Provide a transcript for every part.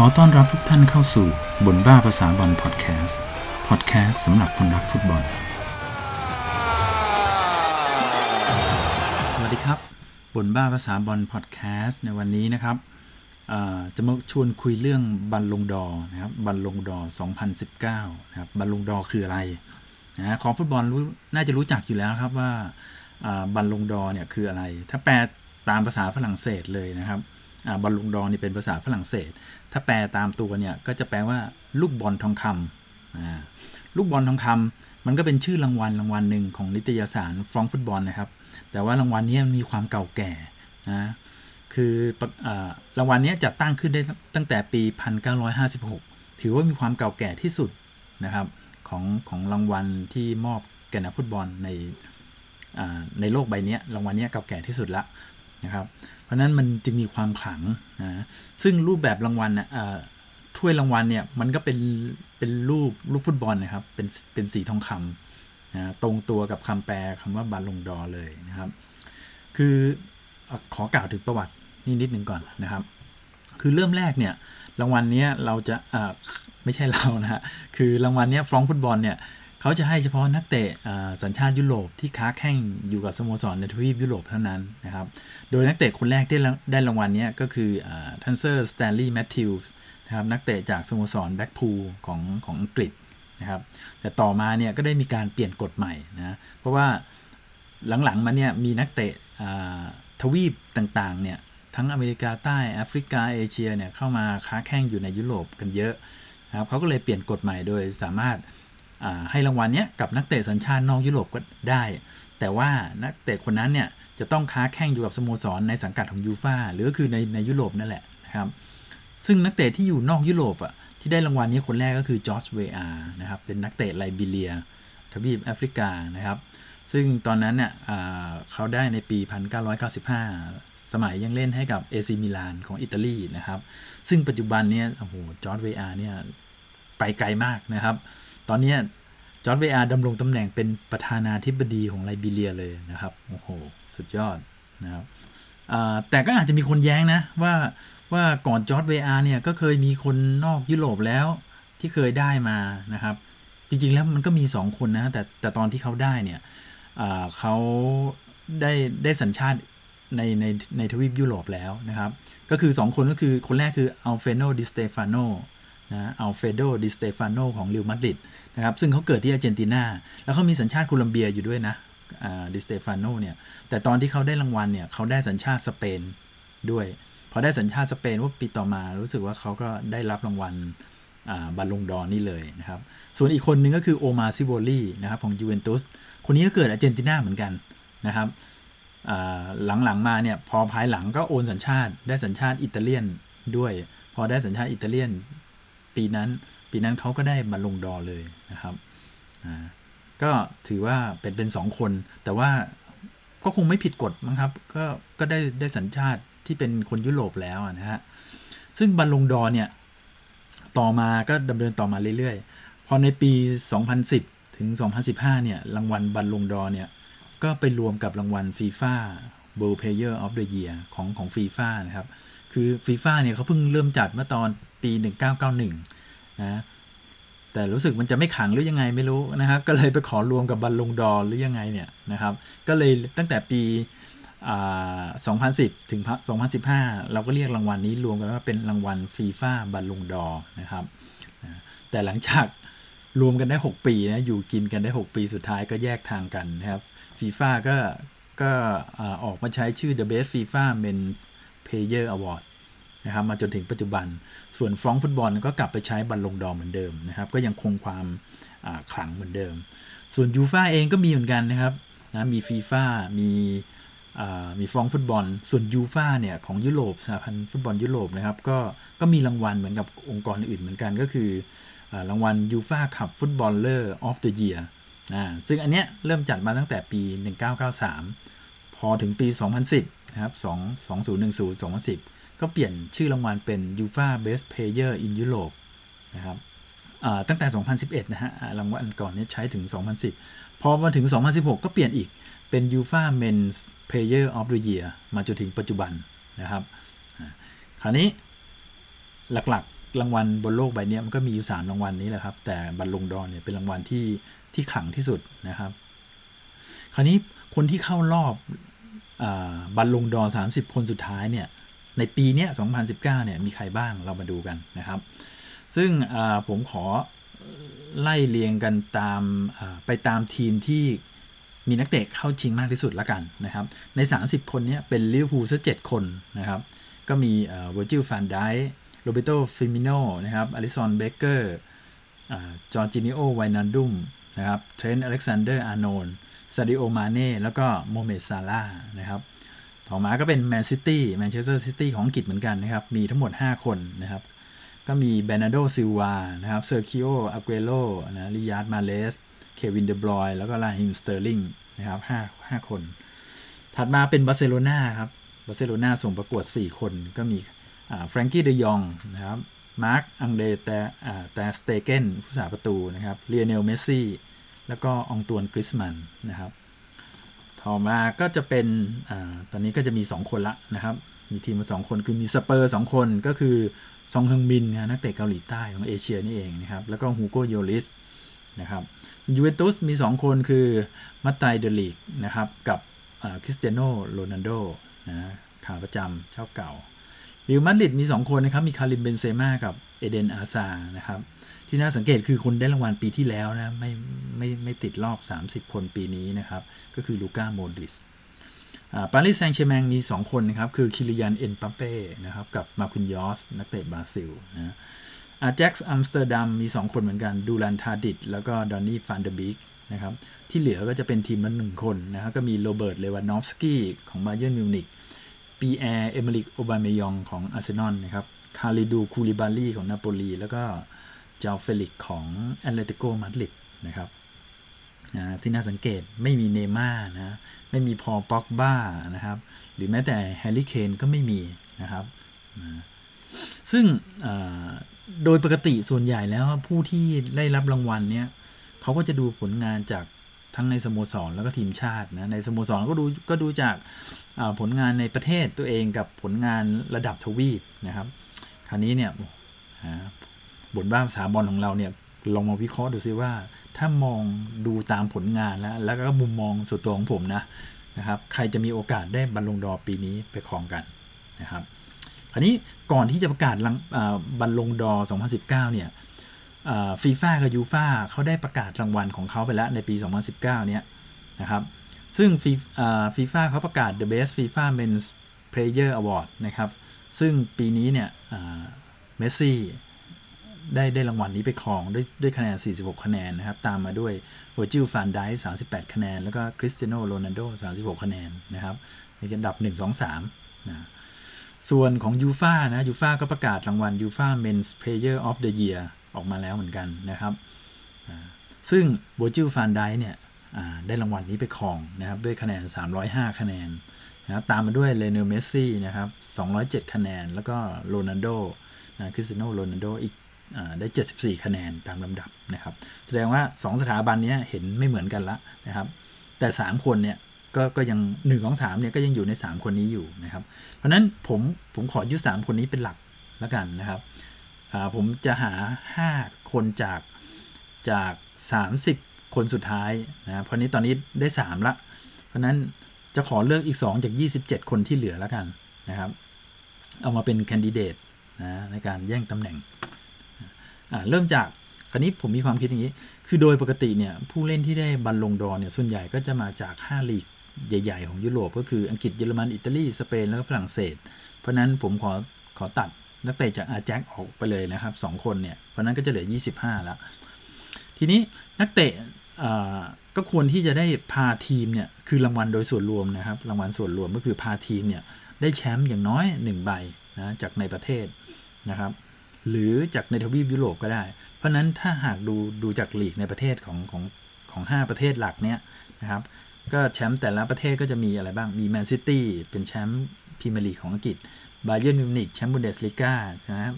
ขอต้อนรับทุกท่านเข้าสู่บนบ้าภาษาบอลพอดแคสต์พอดแคสต์สำหรับคนรักฟุตบอล สวัสดีครับบนบ้าภาษาบอลพอดแคสต์ในวันนี้นะครับจะมาชวนคุยเรื่องบัลลงดอนะครับบัลลงดอ 2019 นะครับบัลลงดอคืออะไรนะของฟุตบอลรู้น่าจะรู้จักอยู่แล้วครับว่าบัลลงดอเนี่ยคืออะไร ถ้าแปลตามภาษาฝรั่งเศสเลยนะครับ บอลลูนดองนี่เป็นภาษาฝรั่งเศส ถ้าแปลตามตัวเนี่ยก็จะแปลว่าลูกบอลทองคำลูกบอลทองคำมันก็เป็นชื่อรางวัลรางวัลหนึ่งของนิตยสารฟรองฟุตบอลนะครับ แต่ว่ารางวัลนี้มันมีความเก่าแก่นะคืออรางวัลนี้จัดตั้งขึ้นได้ตั้งแต่ปี 1956 ถือว่ามีความเก่าแก่ที่สุดนะครับของของรางวัลที่มอบแก่นักฟุตบอลในในโลกใบนี้รางวัลนี้เก่าแก่ที่สุดละ นะครับ เพราะนั้นมันจึงมีความขลังนะซึ่งรูปแบบรางวัลนะถ้วยรางวัลเนี่ยมันก็เป็นเป็นรูปรูปฟุตบอลนะครับ เป็นเป็นสีทองคำนะตรงตัวกับคำแปลคำว่าบาลงดอเลยนะครับ คือขอกล่าวถึงประวัตินิดนิดหนึ่งก่อนนะครับ คือเริ่มแรกเนี่ยรางวัลนี้เราจะไม่ใช่เรานะฮะคือรางวัลนี้ฟรองซ์ฟุตบอลเนี่ย เขาจะให้เฉพาะนักเตะสัญชาติยุโรปที่ค้าแข่งอยู่กับสโมสรในทวีปยุโรปเท่านั้นนะครับ โดยนักเตะคนแรกที่ได้รางวัลนี้ก็คือท่านเซอร์สแตนลีย์แมทธิวส์นะครับนักเตะจากสโมสรแบล็กพูลของของอังกฤษนะครับ แต่ต่อมาเนี่ยก็ได้มีการเปลี่ยนกฎใหม่นะเพราะว่าหลังๆมาเนี่ยมีนักเตะทวีปต่างๆเนี่ยทั้งอเมริกาใต้แอฟริกาเอเชียเนี่ยเข้ามาค้าแข่งอยู่ในยุโรปกันเยอะนะครับเขาก็เลยเปลี่ยนกฎใหม่โดยสามารถ ให้รางวัลนี้กับนักเตะสัญชาตินอกยุโรปก็ได้ แต่ว่านักเตะคนนั้นเนี่ยจะต้องค้าแข่งอยู่กับสโมสรในสังกัดของยูฟาหรือคือในในยุโรปนั่นแหละนะครับซึ่งนักเตะที่อยู่นอกยุโรปอะที่ได้รางวัลนี้คนแรกก็คือจอร์จเวอาร์นะครับเป็นนักเตะไลบีเรียทวีปแอฟริกานะครับซึ่งตอนนั้นเนี่ยเขาได้ในปี 1995 สมัยยังเล่นให้กับเอซีมิลานของอิตาลีนะครับซึ่งปัจจุบันเนี่ยโอ้โหจอร์จเวอาห์เนี่ยไปไกลมากนะครับ ตอนนี้จอร์จเวอาห์ดำรงตำแหน่งเป็นประธานาธิบดีของไลบีเรียเลยนะครับ โอ้โห สุดยอดนะครับแต่ก็อาจจะมีคนแย้งนะ ว่าว่าก่อนจอร์จเวอาห์เนี่ยก็เคยมีคนนอกยุโรปแล้วที่เคยได้มานะครับ จริงๆแล้วมันก็มี 2 คนนะ แต่แต่ตอนที่เขาได้เนี่ยเขาได้ได้สัญชาติในในในทวีปยุโรปแล้วนะครับ ก็คือ 2 คนก็คือคนแรกคืออัลเฟรโดดิสเตฟาโน นะอัลเฟรโดดิสเตฟาโนของเรอัลมาดริดนะครับซึ่งเขาเกิดที่อาร์เจนตินา แล้วเขามีสัญชาติโคลัมเบียอยู่ด้วยนะดิสเตฟาโนเนี่ยแต่ตอนที่เขาได้รางวัลเนี่ยเขาได้สัญชาติสเปนด้วยพอได้สัญชาติสเปนว่าปีต่อมารู้สึกว่าเขาก็ได้รับรางวัลบัลลงดอร์นี่เลยนะครับส่วนอีกคนนึงก็คือโอมาร์ซิโวรีนะครับของยูเวนตุสคนนี้ก็เกิดอาร์เจนตินาเหมือนกันนะครับหลังๆมาเนี่ยพอภายหลังก็โอนสัญชาติได้สัญชาติอิตาเลียนด้วย พอได้สัญชาติอิตาเลียน ปีนั้น ปีนั้นเขาก็ได้บัลลงดอร์เลยนะครับก็ถือว่าเป็นเป็นสองคน แต่ว่าก็คงไม่ผิดกฎมั้งครับ ก็ก็ได้ได้สัญชาติที่เป็นคนยุโรปแล้วนะฮะซึ่งบัลลงดอเนี่ยต่อมาก็ดำเนินต่อมาเรื่อยๆ พอในปี 2010 ถึง 2015 เนี่ย รางวัลบัลลงดอเนี่ย ก็ไปรวมกับรางวัลฟีฟ่า World Player of the Year ของของฟีฟ่านะครับ คือฟีฟ่าเนี่ยเขาเพิ่งเริ่มจัดเมื่อตอนปี 1991 นะ แต่รู้สึกมันจะไม่ขังหรือยังไงไม่รู้นะครับก็เลยไปขอรวมกับบัลลงดอหรือยังไงเนี่ยนะครับ ก็เลยตั้งแต่ปี 2010 ถึง 2015 เราก็เรียกรางวัลนี้รวมกันว่าเป็นรางวัลฟีฟ่าบัลลงดอนะครับ แต่หลังจากรวมกันได้ 6 ปีนะ อยู่กินกันได้ 6 ปีสุดท้ายก็แยกทางกันนะครับฟีฟ่าก็ก็ออกมาใช้ชื่อ The Best FIFA Men's Player Award นะครับมาจนถึงปัจจุบัน ส่วนฟรองฟุตบอลก็กลับไปใช้บัลลงดอเหมือนเดิมนะครับก็ยังคงความขลังเหมือนเดิม ส่วนยูฟ่าเองก็มีเหมือนกันนะครับนะมีฟีฟ่ามีมีฟรองซ์ฟุตบอล ส่วนยูฟ่าเนี่ยของยุโรปสหพันธ์ฟุตบอลยุโรปนะครับก็ก็มีรางวัลเหมือนกับองค์กรอื่นเหมือนกันก็คือรางวัลยูฟ่า Club Footballer of the Year นะซึ่งอันเนี้ยเริ่มจัดมาตั้งแต่ปี 1993 พอถึงปี 2010 นะครับ 2 2010 2010 ก็เปลี่ยนชื่อรางวัลเป็น UEFA Best Player in Europe นะครับตั้งแต่ 2011 นะฮะ รางวัลก่อนนี้ใช้ถึง 2010 พอมาถึง 2016 ก็เปลี่ยนอีกเป็น UFA Men's Player of the Year มาจนถึงปัจจุบันนะครับ คราวนี้หลักๆ รางวัลบนโลกใบนี้มันก็มีอยู่สามรางวัลนี้แหละครับ แต่บัลลงดอนเนี่ยเป็นรางวัลที่ที่ขลังที่สุดนะครับ คราวนี้คนที่เข้ารอบบัลลงดอน30 คนสุดท้ายเนี่ย ในปีนี้2019เนี่ยมีใครบ้างเรามาดูกันนะครับ ซึ่งผมขอไล่เรียงกันตามไปตามทีมที่มีนักเตะเข้าชิงมากที่สุดละกันนะครับ ใน 30 คนนี้เป็นลิเวอร์พูลซะ7คนนะครับ ก็มีเวอร์จิลฟานไดค์โรแบร์โต้ฟีร์มีโน่นะครับอลิซอนเบเกอร์จอร์จินิโอไวจ์นัลดุมนะครับเทรนต์อเล็กซานเดอร์อาร์โนลด์ซาดิโอมาเน่แล้วก็โมฮาเหม็ดซาล่าห์นะครับ ต่อมาก็เป็นแมนซิตี้แมนเชสเตอร์ซิตี้ของอังกฤษเหมือนกันนะครับ มีทั้งหมด 5 คนนะครับ ก็มีแบร์นาร์โดซิลวานะครับเซร์คิโออเกวโร่นะริยาดมาห์เรซเควินเดอบรอยน์แล้วก็ราฮีมสเตอร์ลิงนะครับ5 5คน ถัดมาเป็นบาร์เซโลนาครับบาร์เซโลนาส่งประกวด 4 คนก็มีแฟรงกี้เดยองนะครับมาร์คอังเดรแตร์แตร์สเตเก้นผู้รักษาประตูนะครับลิโอเนลเมสซี่แล้วก็อองตวนกรีซมันน์นะครับ ต่อมาก็จะเป็นอตอนนี้ก็จะมี 2 คนละนะครับ มีทีมมาสองคนคือมีสเปอร์สคนก็คือซนฮึงมินนักเตะเกาหลีใต้ของเอเชียนี่เองนะครับ แล้วก็ฮูโก้โยริสนะครับยูเวนตุสมี 2 คนคือมัทไธส์เดอลิกต์นะครับกับคริสเตียโนโรนัลโดนะขาประจำเจ้าเก่าเรอัลมาดริดมี 2 คนนะครับ มีคาริมเบนเซม่ากับเอเดนอาซาร์นะครับ ที่น่าสังเกตคือคนได้รางวัลปีที่แล้วนะไม่ไม่ไม่ติดรอบ 30 คนปีนี้นะครับ ก็คือลูก้าโมดริชปารีสแซงต์แชร์แมงมี 2 คนนะครับ คือคีเลียนเอ็มบัปเป้นะครับกับมาร์กินญอส นักเตะบราซิลนะอาแจ็กซ์อัมสเตอร์ดัมมี 2 คนเหมือนกันดูซานทาดิชแล้วก็ดอนนี่ฟานเดอร์บิกนะครับที่เหลือก็จะเป็นทีมละหนึ่งคนนะครับก็มีโรเบิร์ตเลวานอฟสกี้ของบาเยิร์นมิวนิกปิแอร์เอเมอริกโอบาเมยองของอาร์เซนอลนะครับคาลิดูคูลิบาลีของนาโปลีแล้วก็ ชูเอาเฟลิกซ์ของแอตเลติโกมาดริดนะครับที่น่าสังเกตไม่มีเนย์มาร์นะไม่มีพอลป็อกบานะครับ หรือแม้แต่แฮร์รี่เคนก็ไม่มีนะครับซึ่งโดยปกติส่วนใหญ่แล้วผู้ที่ได้รับรางวัลเนี่ยเขาก็จะดูผลงานจากทั้งในสโมสรแล้วก็ทีมชาตินะในสโมสรก็ดูก็ดูจากผลงานในประเทศตัวเองกับผลงานระดับทวีปนะครับ คราวนี้เนี่ย บทบ้าภาษาบอลของเราเนี่ยลองมาวิเคราะห์ดูซิว่า ถ้ามองดูตามผลงานแล้ว แล้วก็มุมมองส่วนตัวของผมนะนะครับใครจะมีโอกาสได้บอลลงดอปีนี้ไปครองกันนะครับคราวนี้ก่อนที่จะประกาศบอลลงดอ 2019 เนี่ยฟีฟ่ากับยูฟ่าเขาได้ประกาศรางวัลของเขาไปแล้วในปี 2019 เนี่ยนะครับซึ่งฟีฟ่าเขาประกาศ The Best FIFA Men's Player Award นะครับซึ่งปีนี้เนี่ยเมสซี่ ได้ได้รางวัลนี้ไปครองด้วยด้วยคะแนน 46 คะแนนนะครับ ตามมาด้วยเวอร์จิลฟานไดค์38 คะแนน แล้วก็คริสเตียโนโรนัลโด36 คะแนนนะครับในอันดับ 1 2 3นะส่วนของยูฟ่านะยูฟ่าก็ประกาศรางวัลยูฟ่า Men's Player of the Year ออกมาแล้วเหมือนกันนะครับ ซึ่งเวอร์จิลฟานไดค์เนี่ยได้รางวัลนี้ไปครองนะครับด้วยคะแนน 305 คะแนนนะครับตามมาด้วยลิโอเนลเมสซี่นะครับ 207 คะแนน แล้วก็โรนัลโดนะคริสเตียโนโรนัลโดอีก ได้ 74 คะแนนตามลำดับนะครับ แสดงว่า 2 สถาบันนี้เห็นไม่เหมือนกันละนะครับ แต่ 3 คนเนี่ยก็ก็ยัง1 2 3เนี่ยก็ยังอยู่ใน 3 คนนี้อยู่นะครับ เพราะนั้นผมผมขอยึด3 คนนี้เป็นหลักแล้วกันนะครับผมจะหา 5 คนจากจาก 30 คนสุดท้ายนะเพราะนี้ตอนนี้ได้ 3 ละ เพราะนั้นจะขอเลือกอีก 2 จาก 27 คนที่เหลือแล้วกันนะครับ เอามาเป็นแคนดิเดตนะในการแย่งตำแหน่ง เริ่มจากคราวนี้ผมมีความคิดอย่างนี้ คือโดยปกติเนี่ยผู้เล่นที่ได้บัลลงดอเนี่ยส่วนใหญ่ก็จะมาจาก 5 ลีกใหญ่ ๆ ของยุโรปก็คืออังกฤษเยอรมันอิตาลีสเปนแล้วก็ฝรั่งเศส เพราะนั้นผมขอขอตัดนักเตะจากอาแจ็คออกไปเลยนะครับ 2 คนเนี่ยเพราะนั้นก็จะเหลือ 25 แล้ว ทีนี้นักเตะก็ควรที่จะได้พาทีมเนี่ยคือรางวัลโดยส่วนรวมนะครับ รางวัลส่วนรวมก็คือพาทีมเนี่ยได้แชมป์อย่างน้อย 1 ใบนะจากในประเทศนะครับ หรือจากในทวีปยุโรปก็ได้ เพราะนั้นถ้าหากดูดูจากลีกในประเทศของของของ5ประเทศหลักเนี้ยนะครับก็แชมป์แต่ละประเทศก็จะมีอะไรบ้างมีแมนซิตี้เป็นแชมป์พรีเมียร์ลีกของอังกฤษบาเยิร์นมิวนิกแชมป์บุนเดสลีกานะครับ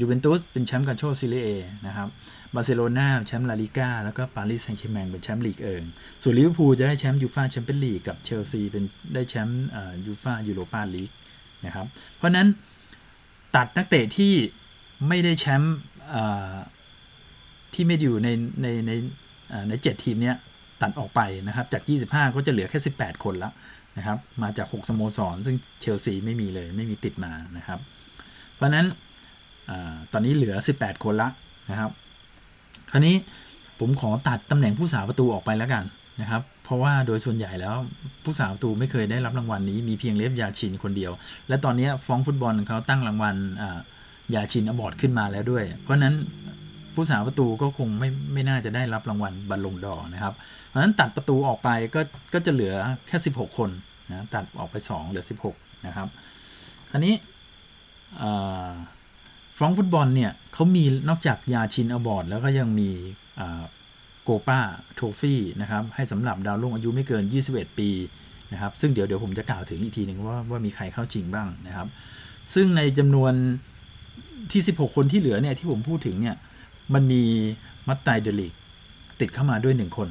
ยูเวนตุสเป็นแชมป์กัลโช่เซเรียอานะครับบาร์เซโลนาแชมป์ลาลิก้าแล้วก็ปารีสแซงต์แชร์แมงเป็นแชมป์ลีกเอิงส่วนลิเวอร์พูลจะได้แชมป์ยูฟ่าแชมเปี้ยนลีกกับเชลซีเป็นได้แชมป์ยูฟ่ายูโรปาลีกนะครับเพราะนั้นตัดนักเตะที่ ไม่ได้แชมป์ที่ไม่อยู่ในในในในเจ็ดทีมเนี้ยตัดออกไปนะครับ จาก 25 ก็จะเหลือแค่ 18 คนละนะครับ มาจาก 6 สโมสร ซึ่งเชลซีไม่มีเลยไม่มีติดมานะครับ เพราะนั้นอตอนนี้เหลือ 18 คนละนะครับ คราวนี้ผมขอตัดตำแหน่งผู้สาประตูออกไปแล้วกันนะครับ เพราะว่าโดยส่วนใหญ่แล้วผู้สาประตูไม่เคยได้รับรางวัลนี้มีเพียงเลฟยาชินคนเดียว และตอนนี้ฟ้องฟุตบอลเขาตั้งรางวัล ยาชินอบอร์ดขึ้นมาแล้วด้วย เพราะนั้นผู้สาประตูก็คงไม่ไม่น่าจะได้รับรางวัลบอลลงดอนะครับ เพราะฉะนั้นตัดประตูออกไปก็ก็จะเหลือแค่ 16 คนนะตัดออกไป 2 เหลือ 16 นะครับ คราวนี้ฟรองฟุตบอลเนี่ยเขามีนอกจากยาชินอบอร์ดแล้วก็ยังมีโกป้าโทฟี่นะครับให้สำหรับดาวรุ่งอายุไม่เกิน 21 ปีนะครับซึ่งเดี๋ยวเดี๋ยวผมจะกล่าวถึงอีกทีหนึ่งว่าว่ามีใครเข้าจริงบ้างนะครับ ซึ่งในจำนวน ที่16คนที่เหลือเนี่ยที่ผมพูดถึงเนี่ยมันมีมัทไธส์เดอลิกต์ติดเข้ามาด้วย1คน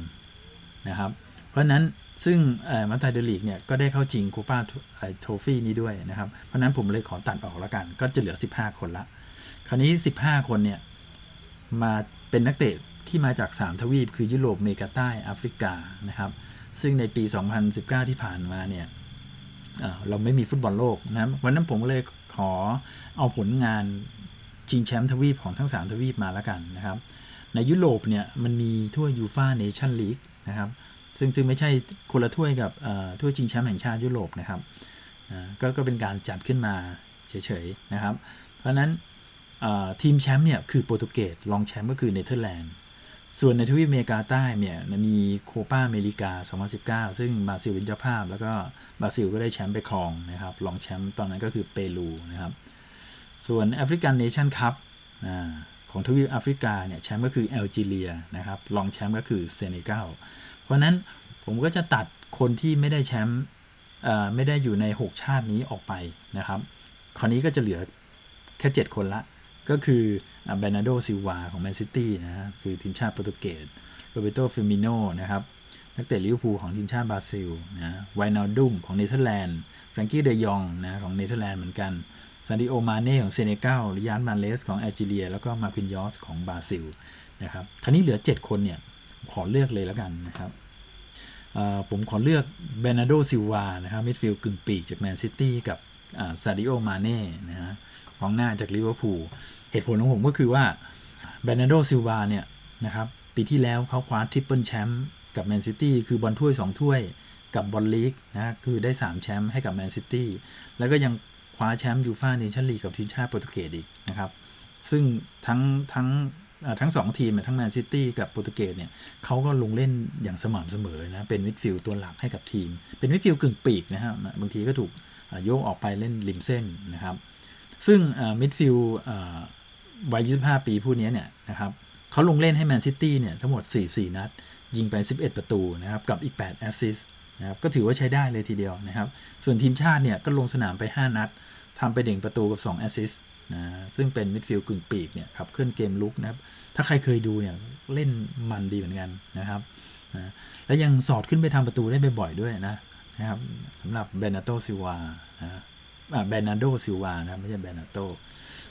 นะครับ เพราะนั้นซึ่งมัทไธส์เดอลิกต์เนี่ยก็ได้เข้าชิงโกปา Trophy นี้ด้วยนะครับ เพราะนั้นผมเลยขอตัดออกแล้วกัน ก็จะเหลือ 15 คนละ คราวนี้ 15 คนเนี่ยมาเป็นนักเตะที่มาจาก 3 ทวีป คือยุโรปอเมริกาใต้แอฟริกานะครับ ซึ่งในปี 2019 ที่ผ่านมาเนี่ยเราไม่มีฟุตบอลโลกนะเพราะนั้นผมเลยขอเอาผลงาน ชิงแชมป์ทวีปของทั้ง 3 ทวีปมาแล้วกันนะครับ ในยุโรปเนี่ยมันมีถ้วยยูฟ่า Nations League นะครับซึ่งจึงไม่ใช่คนละถ้วยกับถ้วยชิงแชมป์แห่งชาติยุโรปนะครับกก็เป็นการจัดขึ้นมาเฉยๆนะครับ เพราะนั้นทีมแชมป์เนี่ยคือโปรตุเกสรองแชมป์ก็คือเนเธอร์แลนด์ส่วนในทวีปอเมริกาใต้เนี่ยมีโคปาอเมริกา 2019 ซึ่งบราซิลเป็นเจ้าภาพ แล้วก็บราซิลก็ได้แชมป์ไปครองนะครับรองแชมป์ตอนนั้นก็คือเปรูนะครับ ส่วน African Nations Cup ของทวีปแอฟริกาเนี่ยแชมป์ก็คือแอลจีเรียนะครับรองแชมป์ก็คือเซเนกัลเพราะนั้นผมก็จะตัดคนที่ไม่ได้แชมป์ไม่ได้อยู่ใน 6 ชาตินี้ออกไปนะครับคราวนี้ก็จะเหลือแค่ 7 คนละ ก็คือเบนาโดซิลวาของแมนซิตี้นะคือทีมชาติโปรตุเกสโรแบร์โตฟีร์มิโนนะครับนักเตะลิเวอร์พูลของทีมชาติบราซิลนะไวนัลดุมของเนเธอร์แลนด์แฟรงกี้เดยองนะของเนเธอร์แลนด์เหมือนกัน ซาดิโอมาเน่ของเซเนกัลริยาดมาห์เรซของแอลจีเรีย แล้วก็มาร์กินญอสของบราซิลนะครับคราวนี้เหลือ 7 คนเนี่ยขอเลือกเลยแล้วกันนะครับผมขอเลือกเบนาโดซิลวานะครับมิดฟิลด์กึ่งปีกจากแมนซิตี้กับซาดิโอมาเน่นะฮะกองหน้าจากลิเวอร์พูลเหตุผลของผมก็คือว่าเบนาโดซิลวาเนี่ยนะครับปีที่แล้วเขาคว้าทริปเปิลแชมป์กับแมนซิตี้คือบอลถ้วย 2 ถ้วยกับบอลลีกนะคือได้ 3 แชมป์ให้กับแมนซิตี้แล้วก็ยัง คว้าแชมป์ยูฟ่าเนชั่นลีกกับทีมชาติโปรตุเกสอีกนะครับ ซึ่งทั้งทั้งทั้งสองทีมทั้งแมนซิตี้กับโปรตุเกสเนี่ยเขาก็ลงเล่นอย่างสม่ำเสมอนะเป็นมิดฟิลด์ตัวหลักให้กับทีม เป็นมิดฟิลด์กึ่งปีกนะครับบางทีก็ถูกโยกออกไปเล่นริมเส้นนะครับ ซึ่งมิดฟิลด์วัย 25 ปีผู้นี้เนี่ยนะครับเขาลงเล่นให้แมนซิตี้เนี่ยทั้งหมด 4-4 นัด ยิงไป 11 ประตูนะครับกับอีก 8 แอสซิสต์นะครับก็ถือว่าใช้ได้เลยทีเดียวนะครับ ส่วนทีมชาติเนี่ยก็ลงสนามไป 5 นัด ทำไปเด่งประตูกับ 2 แอสซิสต์นะซึ่งเป็นมิดฟิลด์กึ่งปีกเนี่ยขับเคลื่อนเกมรุกนะครับ ถ้าใครเคยดูเนี่ยเล่นมันดีเหมือนกันนะครับนะแล้วยังสอดขึ้นไปทำประตูได้บ่อยๆด้วยนะนะครับสำหรับเบนาโตซิลวานะเบนาโดซิลวานะไม่ใช่เบนาโต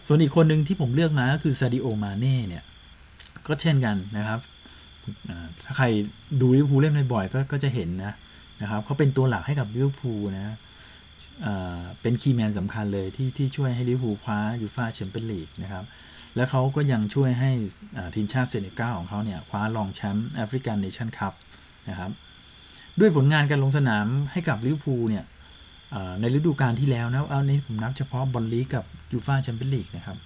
ส่วนอีกคนหนึ่งที่ผมเลือกมาก็คือซาดิโอมาเน่เนี่ยก็เช่นกันนะครับถ้าใครดูลิเวอร์พูลเล่นบ่อยๆก็ก็จะเห็นนะนะครับเขาเป็นตัวหลักให้กับลิเวอร์พูลนะ เป็นคีย์แมนสำคัญเลยที่ที่ช่วยให้ลิเวอร์พูลคว้ายูฟ่าแชมเปี้ยนลีกนะครับ และเขาก็ยังช่วยให้ทีมชาติเซเนกัลของเขาเนี่ยคว้ารองแชมป์แอฟริกันเนชั่นคัพนะครับ ด้วยผลงานการลงสนามให้กับลิเวอร์พูลเนี่ยในฤดูกาลที่แล้วนะเอานี้ผมนับเฉพาะบอลลีกกับยูฟ่าแชมเปี้ยนลีกนะครับ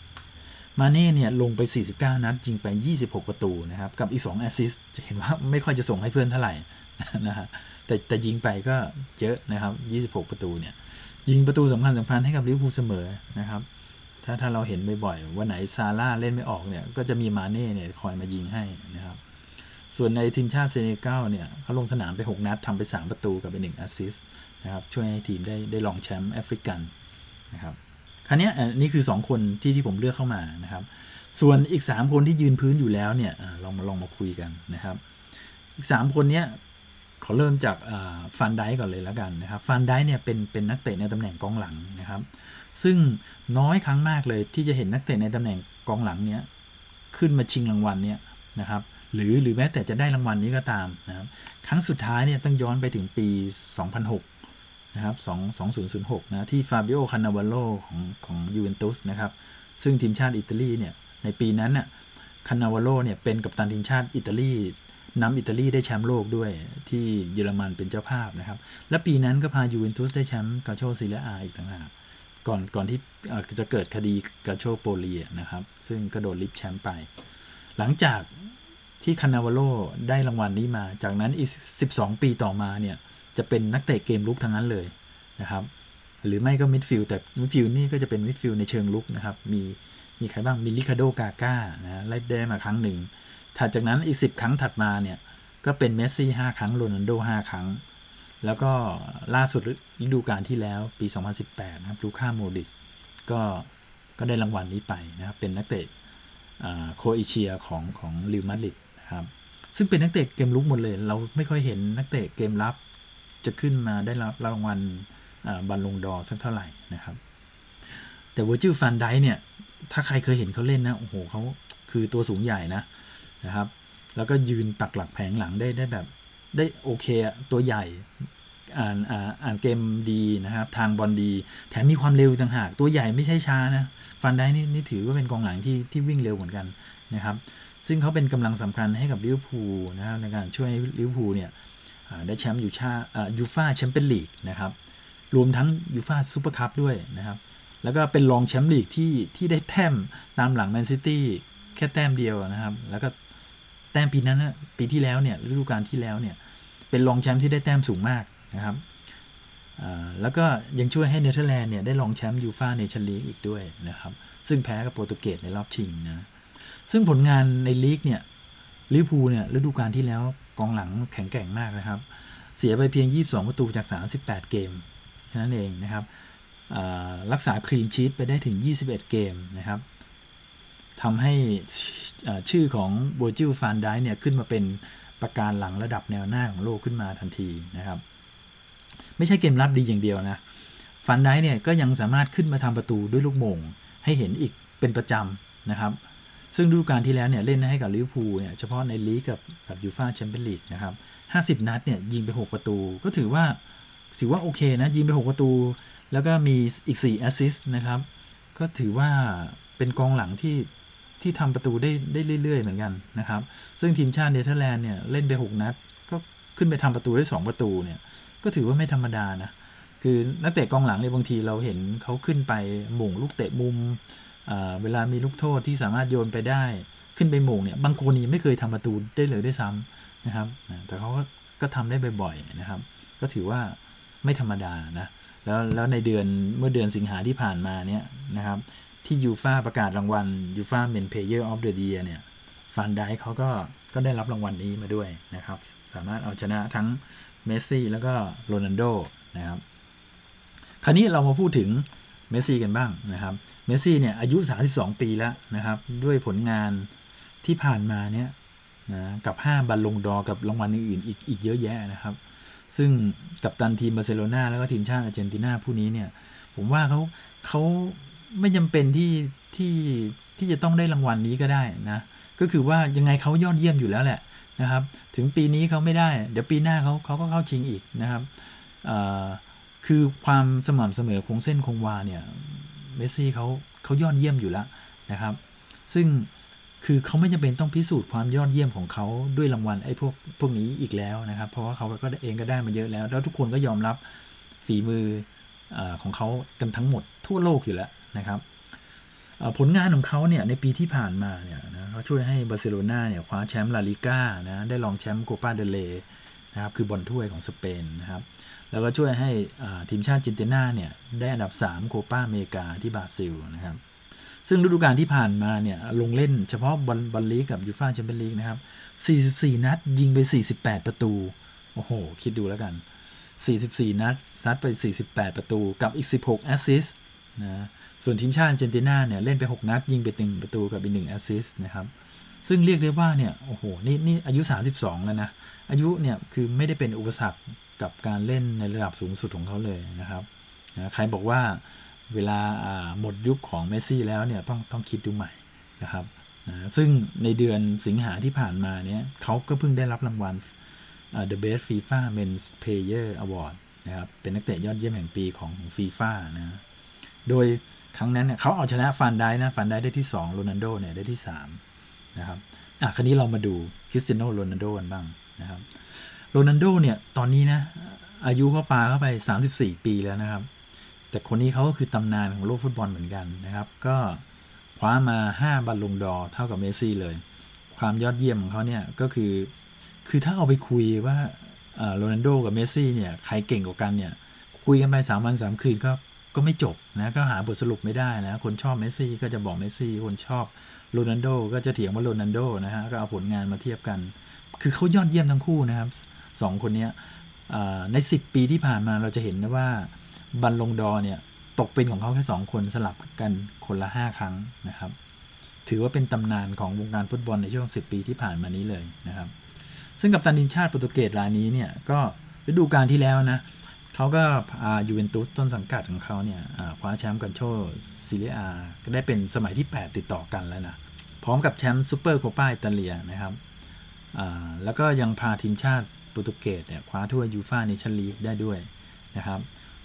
มาเน่เนี่ยลงไป 49 นัดยิงไป 26 ประตูนะครับ กับอีก 2 แอสซิสต์จะเห็นว่าไม่ค่อยจะส่งให้เพื่อนเท่าไหร่นะฮะแต่แต่ยิงไปก็เยอะนะครับ 26 ประตูเนี่ย ยิงประตูสำคัญสำคัญให้กับลิเวอร์พูลเสมอนะครับ ถ้าถ้าเราเห็นบ่อยๆวันไหนซาลาห์เล่นไม่ออกเนี่ย ก็จะมีมาเน่เนี่ยคอยมายิงให้นะครับ ส่วนในทีมชาติเซเนกัลเนี่ยเขาลงสนามไป 6 นัดทำไป 3 ประตูกับไป1แอสซิสต์นะครับช่วยให้ทีมได้ได้รองแชมป์แอฟริกันนะครับคราวนี้นี่คือ 2 คนที่ที่ผมเลือกเข้ามานะครับ ส่วนอีก 3 คนที่ยืนพื้นอยู่แล้วเนี่ยลองมาลองมาคุยกันนะครับ อีก 3 คนเนี้ย ขอเริ่มจากฟานไดค์ก่อนเลยแล้วกันนะครับฟานไดค์เนี่ยเป็นเป็นนักเตะในตำแหน่งกองหลังนะครับ ซึ่งน้อยครั้งมากเลยที่จะเห็นนักเตะในตำแหน่งกองหลังเนี้ยขึ้นมาชิงรางวัลเนี้ยนะครับหรือหรือแม้แต่จะได้รางวัลนี้ก็ตามนะครับครั้งสุดท้ายเนี่ยต้องย้อนไปถึงปี 2006 นะครับ2 2006 นะที่ฟาบิโอ คันนาวาโรของของยูเวนตุสนะครับ ซึ่งทีมชาติอิตาลีเนี่ยในปีนั้นน่ะคันนาวาโรเนี่ยเป็นกัปตันทีมชาติอิตาลี นำอิตาลีได้แชมป์โลกด้วยที่เยอรมันเป็นเจ้าภาพนะครับ และปีนั้นก็พายูเวนตุสได้แชมป์กัลโช่เซเรียอาอีกต่างหากก่อนก่อนที่จะเกิดคดีกัลโช่โปลีนะครับ ซึ่งก็โดนริบแชมป์ไป หลังจากที่คันนาวาโรได้รางวัลนี้มา จากนั้นอีก 12 ปีต่อมาเนี่ย จะเป็นนักเตะเกมรุกทั้งนั้นเลยนะครับ หรือไม่ก็มิดฟิลด์แต่มิดฟิลด์นี่ก็จะเป็นมิดฟิลด์ในเชิงรุกนะครับ มีมีใครบ้างมีริคาร์โดกาก้านะได้มาครั้งหนึ่ง ถัดจากนั้นอีก 10 ครั้งถัดมาเนี่ย ก็เป็นเมสซี่ 5 ครั้งโรนัลโด 5 ครั้ง แล้วก็ล่าสุดฤดูกาลที่แล้วปี 2018 นะครับลูก้าโมดริชก็ก็ได้รางวัลนี้ไปนะครับ เป็นนักเตะโครเอเชียของของเรอัลมาดริดนะครับ ซึ่งเป็นนักเตะเกมรุกหมดเลย เราไม่ค่อยเห็นนักเตะเกมรับ จะขึ้นมาได้รับรางวัลบัลลงดอร์สักเท่าไหร่นะครับ แต่เวอร์จิลฟานไดค์เนี่ย ถ้าใครเคยเห็นเขาเล่นนะ โอ้โหเขาคือตัวสูงใหญ่นะ นะครับ แล้วก็ยืนปักหลักแผงหลังได้ได้แบบได้โอเคตัวใหญ่อ่านอ่าอ่านเกมดีนะครับ ทางบอลดี แถมมีความเร็วต่างหาก ตัวใหญ่ไม่ใช่ช้านะฟานไดค์นี่นี่ถือว่าเป็นกองหลังที่ที่วิ่งเร็วเหมือนกันนะครับ ซึ่งเขาเป็นกำลังสำคัญให้กับลิเวอร์พูลนะครับในการช่วยลิเวอร์พูลเนี่ยได้แชมป์ยูชายูฟ่าแชมเปี้ยนลีกนะครับ รวมทั้งยูฟ่าซูเปอร์คัพด้วยนะครับ แล้วก็เป็นรองแชมป์ลีกที่ที่ได้แต้มตามหลังแมนซิตี้แค่แต้มเดียวนะครับ แล้วก็ แต้มปีนั้นนะปีที่แล้วเนี่ยฤดูกาลที่แล้วเนี่ยเป็นรองแชมป์ที่ได้แต้มสูงมากนะครับแล้วก็ยังช่วยให้เนเธอร์แลนด์เนี่ยได้รองแชมป์ยูฟ่าเนชั่นลีกอีกด้วยนะครับ ซึ่งแพ้กับโปรตุเกสในรอบชิงนะซึ่งผลงานในลีกเนี่ยลิเวอร์พูลเนี่ยฤดูกาลที่แล้วกองหลังแข็งแกร่งมากนะครับ เสียไปเพียง 22 ประตูจาก 38 เกมแค่นั้นเองนะครับรักษาคลีนชีตไปได้ถึง 21 เกมนะครับ ทำให้ชื่อของโบจิลฟานไดเนี่ยขึ้นมาเป็นประการหลังระดับแนวหน้าของโลกขึ้นมาทันทีนะครับ ไม่ใช่เกมรับดีอย่างเดียวนะฟันไดเนี่ยก็ยังสามารถขึ้นมาทำประตูด้วยลูกโมงให้เห็นอีกเป็นประจำนะครับ ซึ่งฤดูกาลที่แล้วเนี่ยเล่นให้กับลิเวอร์พูลเนี่ยเฉพาะในลีกกับกับยูฟ่าแชมเปี้ยนลีกนะครับ50 นัดเนี่ยยิงไป 6 ประตู ก็ถือว่าถือว่าโอเคนะ ยิงไป 6 ประตู แล้วก็มีอีก 4 แอสซิสต์นะครับ ก็ถือว่าเป็นกองหลังที่ ที่ทำประตูได้ได้เรื่อย ๆ เหมือนกันนะครับ ซึ่งทีมชาติเนเธอร์แลนด์เนี่ยเล่นไป 6 นัด ก็ขึ้นไปทำประตูได้ 2 ประตูเนี่ยก็ถือว่าไม่ธรรมดานะคือนักเตะกองหลังเนี่ยบางทีเราเห็นเขาขึ้นไปโหม่งลูกเตะมุมเวลามีลูกโทษที่สามารถโยนไปได้ขึ้นไปโหม่งเนี่ยบางคนนี่ไม่เคยทำประตูได้เลยด้วยซ้ำนะครับ แต่เขาก็ก็ทำได้บ่อยๆนะครับ ก็ถือว่าไม่ธรรมดานะแล้วแล้วในเดือนเมื่อเดือนสิงหาที่ผ่านมาเนี่ยนะครับ ที่ยูฟาประกาศรางวัลยูฟา Men's Player of the Year เนี่ยฟานไดค์เขาก็ก็ได้รับรางวัลนี้มาด้วยนะครับ สามารถเอาชนะทั้งเมสซี่แล้วก็โรนัลโดนะครับ คราวนี้เรามาพูดถึงเมสซี่กันบ้างนะครับ เมสซี่เนี่ยอายุ 32 ปีแล้วนะครับ ด้วยผลงานที่ผ่านมาเนี่ยนะกับ 5 บัลลงดอร์กับรางวัลอื่นๆอีกอีกเยอะแยะนะครับ ซึ่งกัปตันทีมบาร์เซโลนาแล้วก็ทีมชาติอาร์เจนตินาผู้นี้เนี่ย ผมว่าเขาเขา ไม่จำเป็นที่ที่ที่จะต้องได้รางวัลนี้ก็ได้นะ ก็คือว่ายังไงเขายอดเยี่ยมอยู่แล้วแหละนะครับ ถึงปีนี้เขาไม่ได้ เดี๋ยวปีหน้าเขาเขาก็เข้าชิงอีกนะครับคือความสม่ำเสมอคงเส้นคงวาเนี่ยเมสซี่เขาเขายอดเยี่ยมอยู่แล้วนะครับ ซึ่งคือเขาไม่จำเป็นต้องพิสูจน์ความยอดเยี่ยมของเขาด้วยรางวัลไอ้พวกพวกนี้อีกแล้วนะครับ เพราะว่าเขาก็เองก็ได้มาเยอะแล้ว แล้วทุกคนก็ยอมรับฝีมืออของเขากันทั้งหมดทั่วโลกอยู่แล้ว นะครับผลงานของเขาเนี่ยในปีที่ผ่านมาเนี่ยนะเขาช่วยให้บาร์เซโลนาเนี่ยคว้าแชมป์ลาลิก้านะได้รองแชมป์โกปาเดลเรย์นะครับคือบอลถ้วยของสเปนนะครับแล้วก็ช่วยให้ทีมชาติอาร์เจนตินาเนี่ยได้อันดับ 3 โคปาอเมริกาที่บราซิลนะครับซึ่งฤดูกาลที่ผ่านมาเนี่ยลงเล่นเฉพาะบอลบอลลีกกับยูฟ่าแชมเปี้ยนลีกนะครับ 44 นัด ยิงไป 48 ประตู โอ้โห คิดดูแล้วกัน 44 นัด ซัดไป 48 ประตู กับอีก 16 assist นะ ส่วนทีมชาติอาร์เจนตินาเนี่ยเล่นไป 6 นัด ยิงไป1ประตูกับอีก1 assist นะครับ ซึ่งเรียกได้ว่าเนี่ยโอ้โหนี่นี่อายุ 32 แล้วนะ อายุเนี่ยคือไม่ได้เป็นอุปสรรคกับการเล่นในระดับสูงสุดของเขาเลยนะครับนะใครบอกว่าเวลาหมดยุคของเมสซี่แล้วเนี่ยต้องต้องคิดดูใหม่นะครับนะซึ่งในเดือนสิงหาที่ผ่านมาเนี่ยเขาก็เพิ่งได้รับรางวัล The Best FIFA Men's Player Award นะครับเป็นนักเตะยอดเยี่ยมแห่งปีของฟีฟ่านะ โดย ครั้งนั้นเนี่ยเขาเอาชนะฟันได้นะฟันได้ได้ที่2โรนัลโดเนี่ยได้ที่3นะครับอะคราวนี้เรามาดูคริสเตียโนโรนัลโดกันบ้างนะครับโรนัลโดเนี่ยตอนนี้นะอายุเขาปาเข้าไป 34 ปีแล้วนะครับ แต่คนนี้เขาก็คือตำนานของโลกฟุตบอลเหมือนกันนะครับ ก็คว้ามา 5บัลลงดอร์เท่ากับเมสซี่เลย ความยอดเยี่ยมของเขาเนี่ยก็คือ คือถ้าเอาไปคุยว่าโรนัลโดกับเมสซี่เนี่ยใครเก่งกว่ากันเนี่ยคุยกันไปสามวันสามคืนก็ ก็ไม่จบนะก็หาบทสรุปไม่ได้นะคนชอบเมสซี่ก็จะบอกเมสซี่คนชอบโรนัลโดก็จะเถียงว่าโรนัลโดนะฮะก็เอาผลงานมาเทียบกัน คือเขายอดเยี่ยมทั้งคู่นะครับสองคนนี้ใน 10 ปีที่ผ่านมาเราจะเห็นนะว่าบัลลงดอร์เนี่ยตกเป็นของเขาแค่2คนสลับกันคนละ 5 ครั้งนะครับ ถือว่าเป็นตำนานของวงการฟุตบอลในช่วง 10 ปีที่ผ่านมานี้เลยนะครับ ซึ่งกัปตันทีมชาติโปรตุเกสรายนี้เนี่ยก็ฤดูกาลที่แล้วนะ เขาก็พายูเวนตุสต้นสังกัดของเขาเนี่ยคว้าแชมป์กัลโช่เซเรียอาก็ได้เป็นสมัยที่ 8 ติดต่อกันแล้วนะ พร้อมกับแชมป์ซูเปอร์โคปาอิตาเลียนะครับแล้วก็ยังพาทีมชาติโปรตุเกสเนี่ยคว้าถ้วยยูฟ่าเนชั่นลีกได้ด้วยนะครับ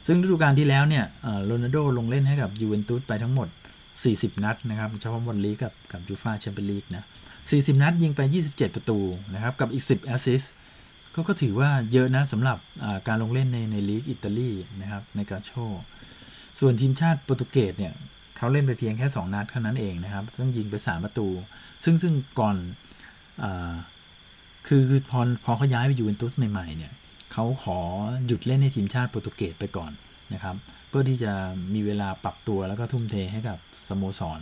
ซึ่งฤดูกาลที่แล้วเนี่ยโรนัลโดลงเล่นให้กับยูเวนตุสไปทั้งหมด 40 นัดนะครับเฉพาะบอลลีกกับกับยูฟ่าแชมเปี้ยนลีกนะ40 นัดยิงไป 27 ประตูนะครับกับอีก 10 assist ก็ก็ถือว่าเยอะนะสำหรับการลงเล่นในในลีกอิตาลีนะครับในกัลโช่ส่วนทีมชาติโปรตุเกสเนี่ยเขาเล่นไปเพียงแค่ 2 นัดเท่านั้นเองนะครับต้องยิงไป 3 ประตู ซึ่งซึ่งก่อนอคือคือพอพอเขาย้ายไปยูเวนตุสใหม่ๆเนี่ยเขาขอหยุดเล่นในทีมชาติโปรตุเกสไปก่อนนะครับ เพื่อที่จะมีเวลาปรับตัวแล้วก็ทุ่มเทให้กับสโมสร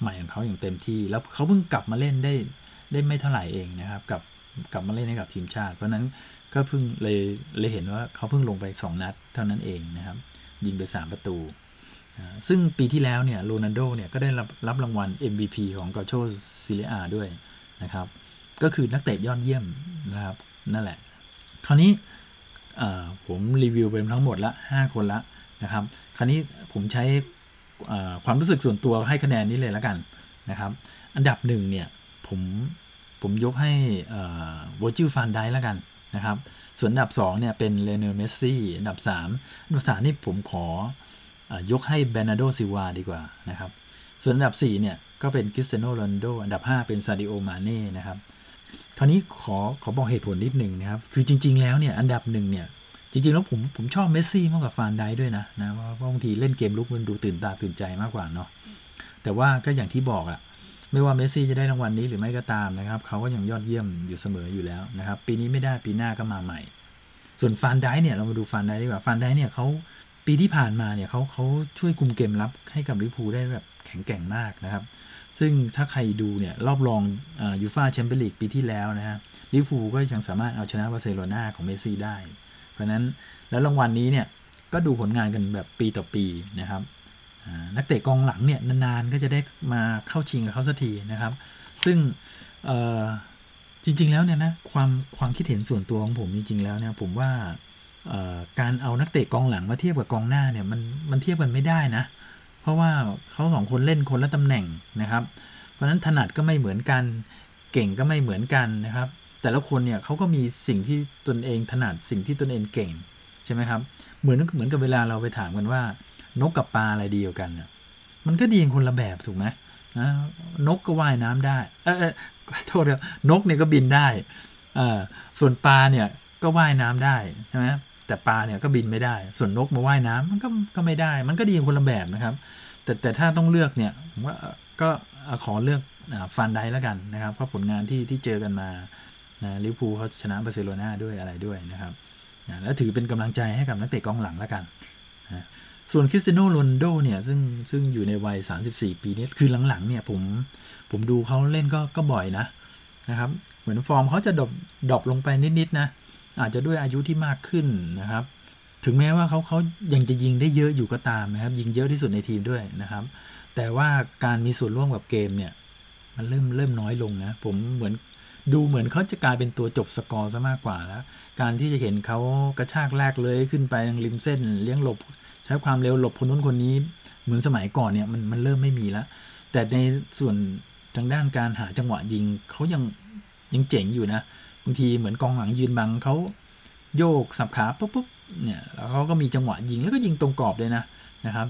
ใหม่ของเขาอย่างเต็มที่ แล้วเขาเพิ่งกลับมาเล่นได้ได้ไม่เท่าไหร่เองนะครับ กับ กลับมาเล่นให้กับทีมชาติ เพราะนั้นก็เพิ่งเลยเลยเห็นว่าเขาเพิ่งลงไป 2 นัด เท่านั้นเองนะครับ ยิงไป 3 ประตู ซึ่งปีที่แล้วเนี่ยโรนัลโดเนี่ยก็ได้รับรับรางวัล MVP ของกัลโช่เซเรียอาด้วยนะครับ ก็คือนักเตะยอดเยี่ยมนะครับนั่นแหละ คราวนี้ผมรีวิวไปทั้งหมดละ 5 คนละนะครับ คราวนี้ผมใช้ความรู้สึกส่วนตัวให้คะแนนนี้เลยแล้วกันนะครับ อันดับหนึ่งเนี่ยผม ผมยกให้เวอร์จิลฟานไดค์แล้วกันนะครับ ส่วนอันดับ2เนี่ยเป็นลิโอเนลเมสซี่อันดับ 3 อันดับ 3 นี่ผมขอยกให้แบร์นาร์โดซิลวาดีกว่านะครับ ส่วนอันดับ 4 เนี่ย ก็เป็นคริสเตียโนโรนัลโด อันดับ 5 เป็นซาดิโอมาเน่นะครับ คราวนี้ขอขอบอกเหตุผลนิดหนึ่งนะครับ คือจริง ๆ แล้วเนี่ยอันดับหนึ่งเนี่ยจริง ๆ แล้วผมผมชอบเมสซี่มากกว่าฟานไดค์ด้วยนะนะเพราะบางทีเล่นเกมรุกมันดูตื่นตาตื่นใจมากกว่าเนาะแต่ว่าก็อย่างที่บอกอะ ไม่ว่าเมสซี่จะได้รางวัลนี้หรือไม่ก็ตามนะครับเขาก็ยังยอดเยี่ยมอยู่เสมออยู่แล้วนะครับ ปีนี้ไม่ได้ปีหน้าก็มาใหม่ ส่วนฟานไดค์เนี่ยเรามาดูฟานไดค์ดีกว่าฟานไดค์เนี่ยเขาปีที่ผ่านมาเนี่ยเขาเขาช่วยคุมเกมรับให้กับลิเวอร์พูลได้แบบแข็งแกร่งมากนะครับ ซึ่งถ้าใครดูเนี่ยรอบรองยูฟ่าแชมเปี้ยนลีกปีที่แล้วนะฮะลิเวอร์พูลก็ยังสามารถเอาชนะบาร์เซโลนาของเมสซี่ได้ เพราะนั้นแล้วรางวัลนี้เนี่ยก็ดูผลงานกันแบบปีต่อปีนะครับ นักเตะกองหลังเนี่ยนานๆก็จะได้มาเข้าชิงกับเขาสักทีนะครับ ซึ่งจริง ๆ แล้วเนี่ยนะความความคิดเห็นส่วนตัวของผมจริง ๆ แล้วเนี่ยผมว่าการเอานักเตะกองหลังมาเทียบกับกองหน้าเนี่ยมันมันเทียบกันไม่ได้นะ เพราะว่าเขาสองคนเล่นคนละตำแหน่งนะครับ เพราะนั้นถนัดก็ไม่เหมือนกันเก่งก็ไม่เหมือนกันนะครับ แต่ละคนเนี่ยเขาก็มีสิ่งที่ตนเองถนัดสิ่งที่ตนเองเก่งใช่ไหมครับเหมือนเหมือนกับเวลาเราไปถามกันว่า นกกับปลาอะไรดีกว่ากันเนี่ยมันก็ดีคนละแบบถูกไหมนะนกก็ว่ายน้ำได้ เออโทษเดียวนกเนี่ยก็บินได้เออส่วนปลาเนี่ยก็ว่ายน้ำได้ใช่ไหมแต่ปลาเนี่ยก็บินไม่ได้ ส่วนนกมาว่ายน้ำมันก็ก็ไม่ได้ มันก็ดีคนละแบบนะครับ แต่แต่ถ้าต้องเลือกเนี่ยผมว่าก็ขอเลือกฟันไดแล้วกันนะครับ เพราะผลงานที่ที่เจอกันมานะลิเวอร์พูลเขาชนะบาร์เซโลนาด้วยอะไรด้วยนะครับแล้วถือเป็นกำลังใจให้กับนักเตะกองหลังแล้วกันนะ ส่วนคริสเตียโนโรนัลโดเนี่ยซึ่งซึ่งอยู่ในวัย 34 ปีนี้คือหลังๆเนี่ยผมผมดูเขาเล่นก็ก็บ่อยนะนะครับ เหมือนฟอร์มเขาจะ drop drop ลงไปนิดๆนะ อาจจะด้วยอายุที่มากขึ้นนะครับ ถึงแม้ว่าเขาเขายังจะยิงได้เยอะอยู่ก็ตามนะครับ ยิงเยอะที่สุดในทีมด้วยนะครับ แต่ว่าการมีส่วนร่วมกับเกมเนี่ย มันเริ่มเริ่มน้อยลงนะ ผมเหมือนดูเหมือนเขาจะกลายเป็นตัวจบสกอร์ซะมากกว่าแล้ว การที่จะเห็นเขากระชากแรกเลยขึ้นไปยังริมเส้น เลี้ยงหลบ ใช้ความเร็วหลบคนนู้นคนนี้ เหมือนสมัยก่อนเนี่ยมันมันเริ่มไม่มีแล้ว แต่ในส่วนทางด้านการหาจังหวะยิงเขายังยังเจ๋งอยู่นะบางทีเหมือนกองหลังยืนบังเขาโยกสับขาปุ๊บปุ๊บเนี่ยแล้วเขาก็มีจังหวะยิงแล้วก็ยิงตรงกรอบเลยนะนะครับ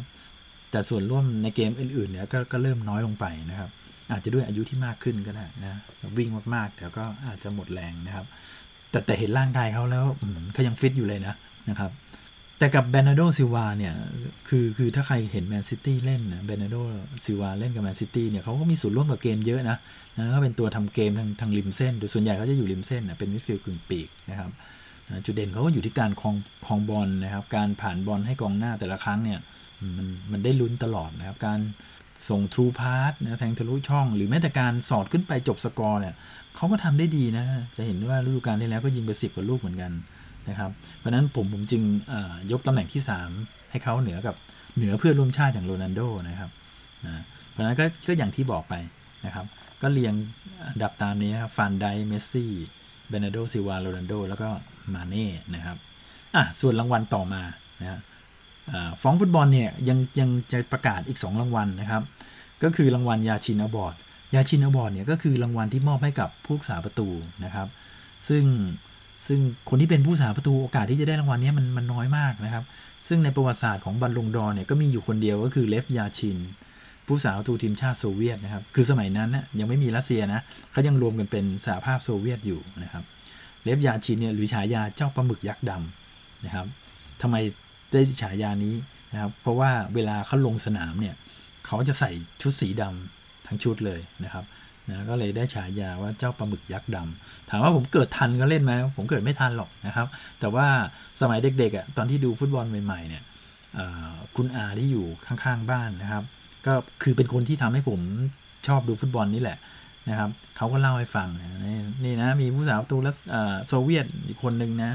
แต่ส่วนร่วมในเกมอื่น ๆเนี่ยกก็เริ่มน้อยลงไปนะครับ อาจจะด้วยอายุที่มากขึ้นก็ได้นะวิ่งมากๆเดี๋ยวก็อาจจะหมดแรงนะครับ แต่แต่เห็นร่างกายเขาแล้วเขายังฟิตอยู่เลยนะนะครับ แต่กับแบร์นาร์โดซิลวาเนี่ยคือคือถ้าใครเห็นแมนซิตี้เล่นนะแบร์นาร์โดซิลวาเล่นกับแมนซิตี้เนี่ยเขาก็มีส่วนร่วมกับเกมเยอะนะนะก็เป็นตัวทำเกมทางทางริมเส้น โดยส่วนใหญ่เขาจะอยู่ริมเส้นนะเป็นมิดฟิลด์กึ่งปีกนะครับจุดเด่นเขาก็อยู่ที่การครองครองบอลนะครับ การผ่านบอลให้กองหน้าแต่ละครั้งเนี่ยมันมันได้ลุ้นตลอดนะครับ การส่งทรูพาสนะแทงทะลุช่อง หรือแม้แต่การสอดขึ้นไปจบสกอร์เนี่ยเขาก็ทำได้ดีนะจะเห็นว่าฤดูกาลที่แล้วก็ยิงไปสิบกว่าลูกเหมือนกัน นะครับ เพราะนั้นผมผมจึงยกตำแหน่งที่ 3 ให้เขาเหนือกับเหนือเพื่อนร่วมชาติอย่างโรนัลโดนะครับนะเพราะนั้นก็ก็อย่างที่บอกไปนะครับ ก็เรียงอันดับตามนี้นะครับฟานไดเมสซี่เบนโดซิวาโรนัลโดแล้วก็มาเน่นะครับอะส่วนรางวัลต่อมานะฟรองซ์ฟุตบอลเนี่ยยังยังจะประกาศอีก 2 รางวัลนะครับ ก็คือรางวัลยาชิน award ยาชิน award เนี่ยก็คือรางวัลที่มอบให้กับผู้รักษาประตูนะครับ ซึ่ง ซึ่งคนที่เป็นผู้รักษาประตูโอกาสที่จะได้รางวัลนี้มันมันน้อยมากนะครับ ซึ่งในประวัติศาสตร์ของบัลลงดอร์เนี่ยก็มีอยู่คนเดียวก็คือเลฟยาชิน ผู้รักษาประตูทีมชาติโซเวียตนะครับ คือสมัยนั้นนะยังไม่มีรัสเซียนะเขายังรวมกันเป็นสหภาพโซเวียตอยู่นะครับเลฟยาชินเนี่ยหรือฉายาเจ้าปลาหมึกยักษ์ดำนะครับทำไมได้ฉายานี้นะครับ เพราะว่าเวลาเขาลงสนามเนี่ยเขาจะใส่ชุดสีดำทั้งชุดเลยนะครับ นะก็เลยได้ฉายาว่าเจ้าปลาหมึกยักษ์ดำถามว่าผมเกิดทันก็เล่นไหมผมเกิดไม่ทันหรอกนะครับ แต่ว่าสมัยเด็กๆอะตอนที่ดูฟุตบอลใหม่ๆเนี่ยคุณอาที่อยู่ข้างๆบ้านนะครับ ก็คือเป็นคนที่ทำให้ผมชอบดูฟุตบอลนี่แหละนะครับเขาก็เล่าให้ฟังนี่นะมีผู้สาวตูรัสโซเวียตอีกคนหนึ่งนะ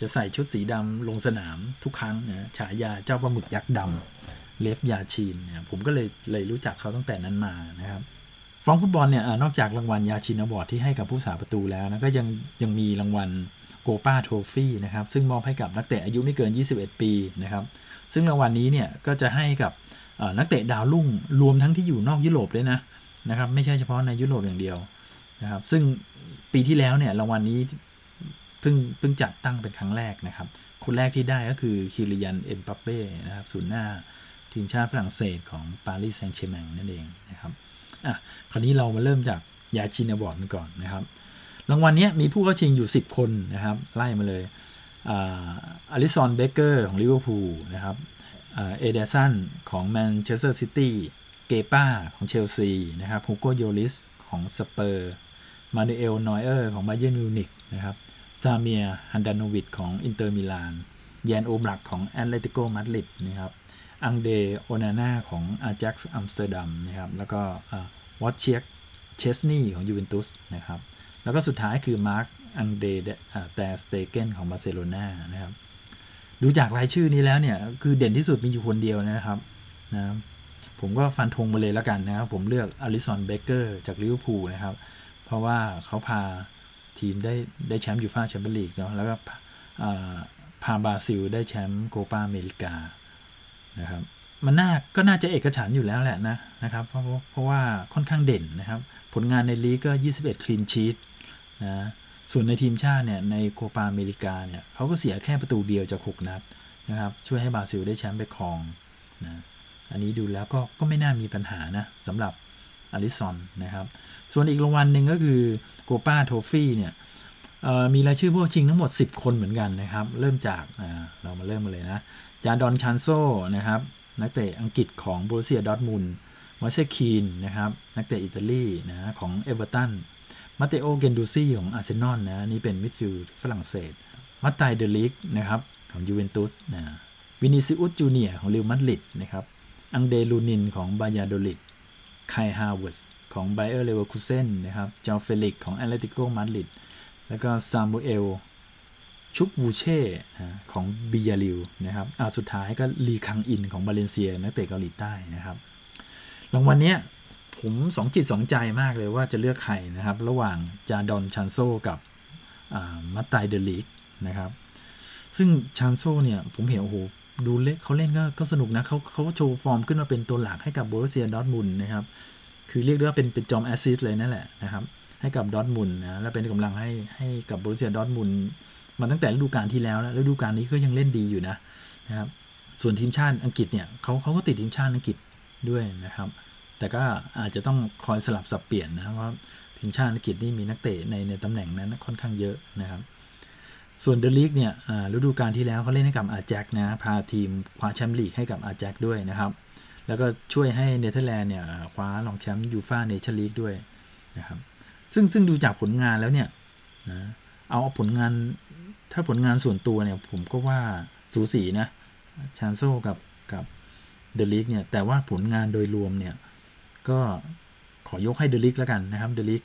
จะใส่ชุดสีดำลงสนามทุกครั้งนะฉายาเจ้าปลาหมึกยักษ์ดำเลฟยาชีนเนี่ยผมก็เลยเลยรู้จักเขาตั้งแต่นั้นมานะครับ ฟรองฟุตบอลเนี่ยนอกจากรางวัลยาชินบอร์ดที่ให้กับผู้สาประตูแล้วนะก็ยังยังมีรางวัลโกปาโทฟี่นะครับซึ่งมอบให้กับนักเตะอายุไม่เกิน 21 ปีนะครับซึ่งรางวัลนี้เนี่ยก็จะให้กับนักเตะดาวรุ่งรวมทั้งที่อยู่นอกยุโรปเลยนะนะครับไม่ใช่เฉพาะในยุโรปอย่างเดียวนะครับซึ่งปีที่แล้วเนี่ยรางวัลนี้เพิ่งเพิ่งจัดตั้งเป็นครั้งแรกนะครับ คนแรกที่ได้ก็คือคิริยันเอ็มปัปเป้นะครับศูนย์หน้าทีมชาติฝรั่งเศสของปารีสแซงต์แชร์แมงนั่นเองนะครับ อะคราวนี้เรามาเริ่มจากยาชินบอร์ดก่อนนะครับ รางวัลนี้มีผู้เข้าชิงอยู่ 10 คนนะครับ ไล่มาเลยอลิซอนเบเกอร์ของลิเวอร์พูลนะครับเอเดสันของแมนเชสเตอร์ซิตี้เกป้าของเชลซีนะครับฮูโกโยลิสของสเปอร์มานูเอลนอยเออร์ของบาเยร์นมิวนิกนะครับซาเมียฮันดานวิดของอินเตอร์มิลานแยนโอบลักของแอตเลติโกมาดริดนะครับ อังเดโอนาน่าของอาแจ็กซ์อัมสเตอร์ดัมนะครับแล้วก็วอตเชียกเชสนีของยูเวนตุสนะครับแล้วก็สุดท้ายคือมาร์คอังเดรแตร์สเตเกนของบาร์เซโลนานะครับดูจากรายชื่อนี้แล้วเนี่ย คือเด่นที่สุดมีอยู่คนเดียวนะครับนะผมก็ฟันธงมาเลยแล้วกันนะครับ ผมเลือกอลิสันเบเกอร์จากลิเวอร์พูลนะครับ เพราะว่าเขาพาทีมได้ได้แชมป์ยูฟ่าแชมเปี้ยนลีกเนาะแล้วก็พาบราซิลได้แชมป์โคปาอเมริกา นะครับมันน่าก็น่าจะเอกฉันท์อยู่แล้วแหละนะนะครับเพราะเพราะว่าค่อนข้างเด่นนะครับ ผลงานในลีกก็ 21 คลีนชีตนะส่วนในทีมชาติเนี่ยในโคปาอเมริกาเนี่ยเขาก็เสียแค่ประตูเดียวจาก 6 นัดนะครับช่วยให้บราซิลได้แชมป์ไปครองนะอันนี้ดูแล้วก็ก็ไม่น่ามีปัญหานะสำหรับอลิซอนนะครับ ส่วนอีกรางวัลหนึ่งก็คือโกปาโทฟี่เนี่ยมีรายชื่อพวกชิงทั้งหมด 10 คนเหมือนกันนะครับ เริ่มจากเรามาเริ่มมาเลยนะ จาดอนซานโชนะครับนักเตะอังกฤษของโบรุสเซียดอร์ทมุนด์มอยส์คีนนะครับนักเตะอิตาลีนะของเอเวอร์ตันมาเตโอเกนดูซี่ของอาร์เซนอลนะนี่เป็นมิดฟิลด์ฝรั่งเศสมัตไตเดลิกนะครับของยูเวนตุสนะวินิซิอุสจูเนียของเรอัลมาดริดนะครับอังเดลูนินของบายาโดลิดไคฮาวเวิร์สของไบเออร์เลเวอร์คูเซนนะครับจอเฟลิกของแอตเลติโกมาดริดแล้วก็ซามูเอล ชุกวูเช่ของบิยาลิวนะครับอ่าสุดท้ายก็ลีคังอินของบาเลนเซียนักเตะเกาหลีใต้นะครับรางวัลเนี้ยผมสองจิตสองใจมากเลยว่าจะเลือกใครนะครับ ระหว่างจาดอนซานโชกับมัตไตเดลิกนะครับ ซึ่งซานโชเนี่ยผมเห็นโอ้โหดูเล่นเขาเล่นก็ก็สนุกนะเขาเขาโชว์ฟอร์มขึ้นมาเป็นตัวหลักให้กับโบรุสเซียดอร์ทมุนด์นะครับ คือเรียกได้ว่าเป็นเป็นจอม assist เลยนั่นแหละนะครับ ให้กับดอทมุนนะและเป็นกำลังให้ให้กับโบรเซียดอทมุน มาตั้งแต่ฤดูกาลที่แล้วแล้วฤดูกาลนี้ก็ยังเล่นดีอยู่นะนะครับ ส่วนทีมชาติอังกฤษเนี่ยเขาเขาก็ติดทีมชาติอังกฤษด้วยนะครับ แต่ก็อาจจะต้องคอยสลับสับเปลี่ยนนะเพราทีมชาติอังกฤษนี่มีนักเตะในในตำแหน่งนั้นค่อนข้างเยอะนะครับ ส่วนเดลิกเนี่ยฤดูกาลที่แล้วเขาเล่นให้กับอาแจ็คนะพาทีมคว้าแชมป์ลีกให้กับอาแจ็คด้วยนะครับ แล้วก็ช่วยให้เนเธอร์แลนด์เนี่ยคว้ารองแชมป์ยูฟ่าเนชั่นลีกด้วยนะครับซึ่งซึ่งดูจากผลงานแล้วเนี่ยนะเอาผลงาน ถ้าผลงานส่วนตัวเนี่ยผมก็ว่าสูสีนะซานโชกับกับเดลิกเนี่ยแต่ว่าผลงานโดยรวมเนี่ยก็ขอยกให้เดลิกแล้วกันนะครับเดลิก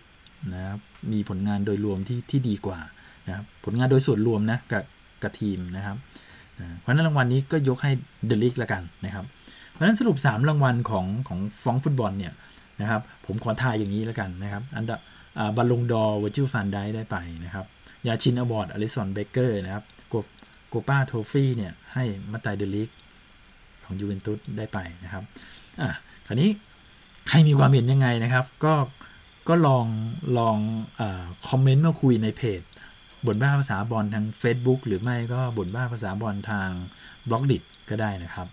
นะครับมีผลงานโดยรวมที่ที่ดีกว่านะครับผลงานโดยส่วนรวมนะกับกับทีมนะครับเพราะนั้นรางวัลนี้ก็ยกให้เดลิกแล้วกันนะครับเพราะนั้นสรุป 3 รางวัลของของฟองฟุตบอลเนี่ยนะครับผมขอทายอย่างนี้แล้วกันนะครับอันดับบัลลงดอร์เวอร์จิลฟานได้ได้ไปนะครับ ยาชิน award อลิสันเบเกอร์นะครับโกป้า trophy เนี่ยให้มัตไตเดลิกของยูเวนตุสได้ไปนะครับอะคราวนี้ใครมีความเห็นยังไงนะครับ ก็ก็ลองลองอคอมเมนต์มาคุยในเพจบ่นบ้าภาษาบอลทาง Facebook หรือไม่ก็บ่นบ้าภาษาบอลทาง Blockdit ก็ได้นะครับ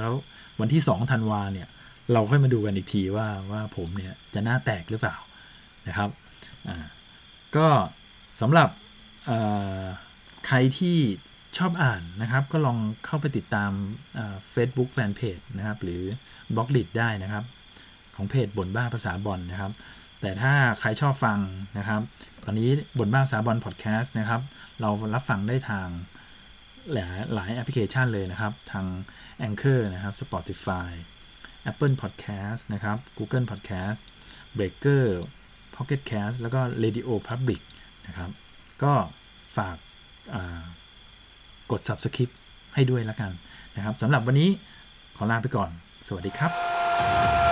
แล้ววันที่2ธันวาเนี่ยเราค่อยมาดูกันอีกทีว่าว่าผมเนี่ยจะหน้าแตกหรือเปล่านะครับก็ สำหรับใครที่ชอบอ่านนะครับ ก็ลองเข้าไปติดตามเฟซบุ๊กแฟนเพจนะครับ หรือ Blockdit ได้นะครับ ของเพจบ่นบ้าภาษาบอลนะครับ แต่ถ้าใครชอบฟังนะครับ ตอนนี้บนบ้าภาษาบอลพอดแคสต์นะครับ เรารับฟังได้ทางหลายหลายแอปพลิเคชันเลยนะครับ ทาง Anchor นะครับ Spotify Apple Podcast นะครับ Google Podcast Breaker Pocket Cast แล้วก็ Radio Public นะครับ ก็ฝากกด subscribe ให้ด้วยละกันนะครับสำหรับวันนี้ขอลาไปก่อน สวัสดีครับ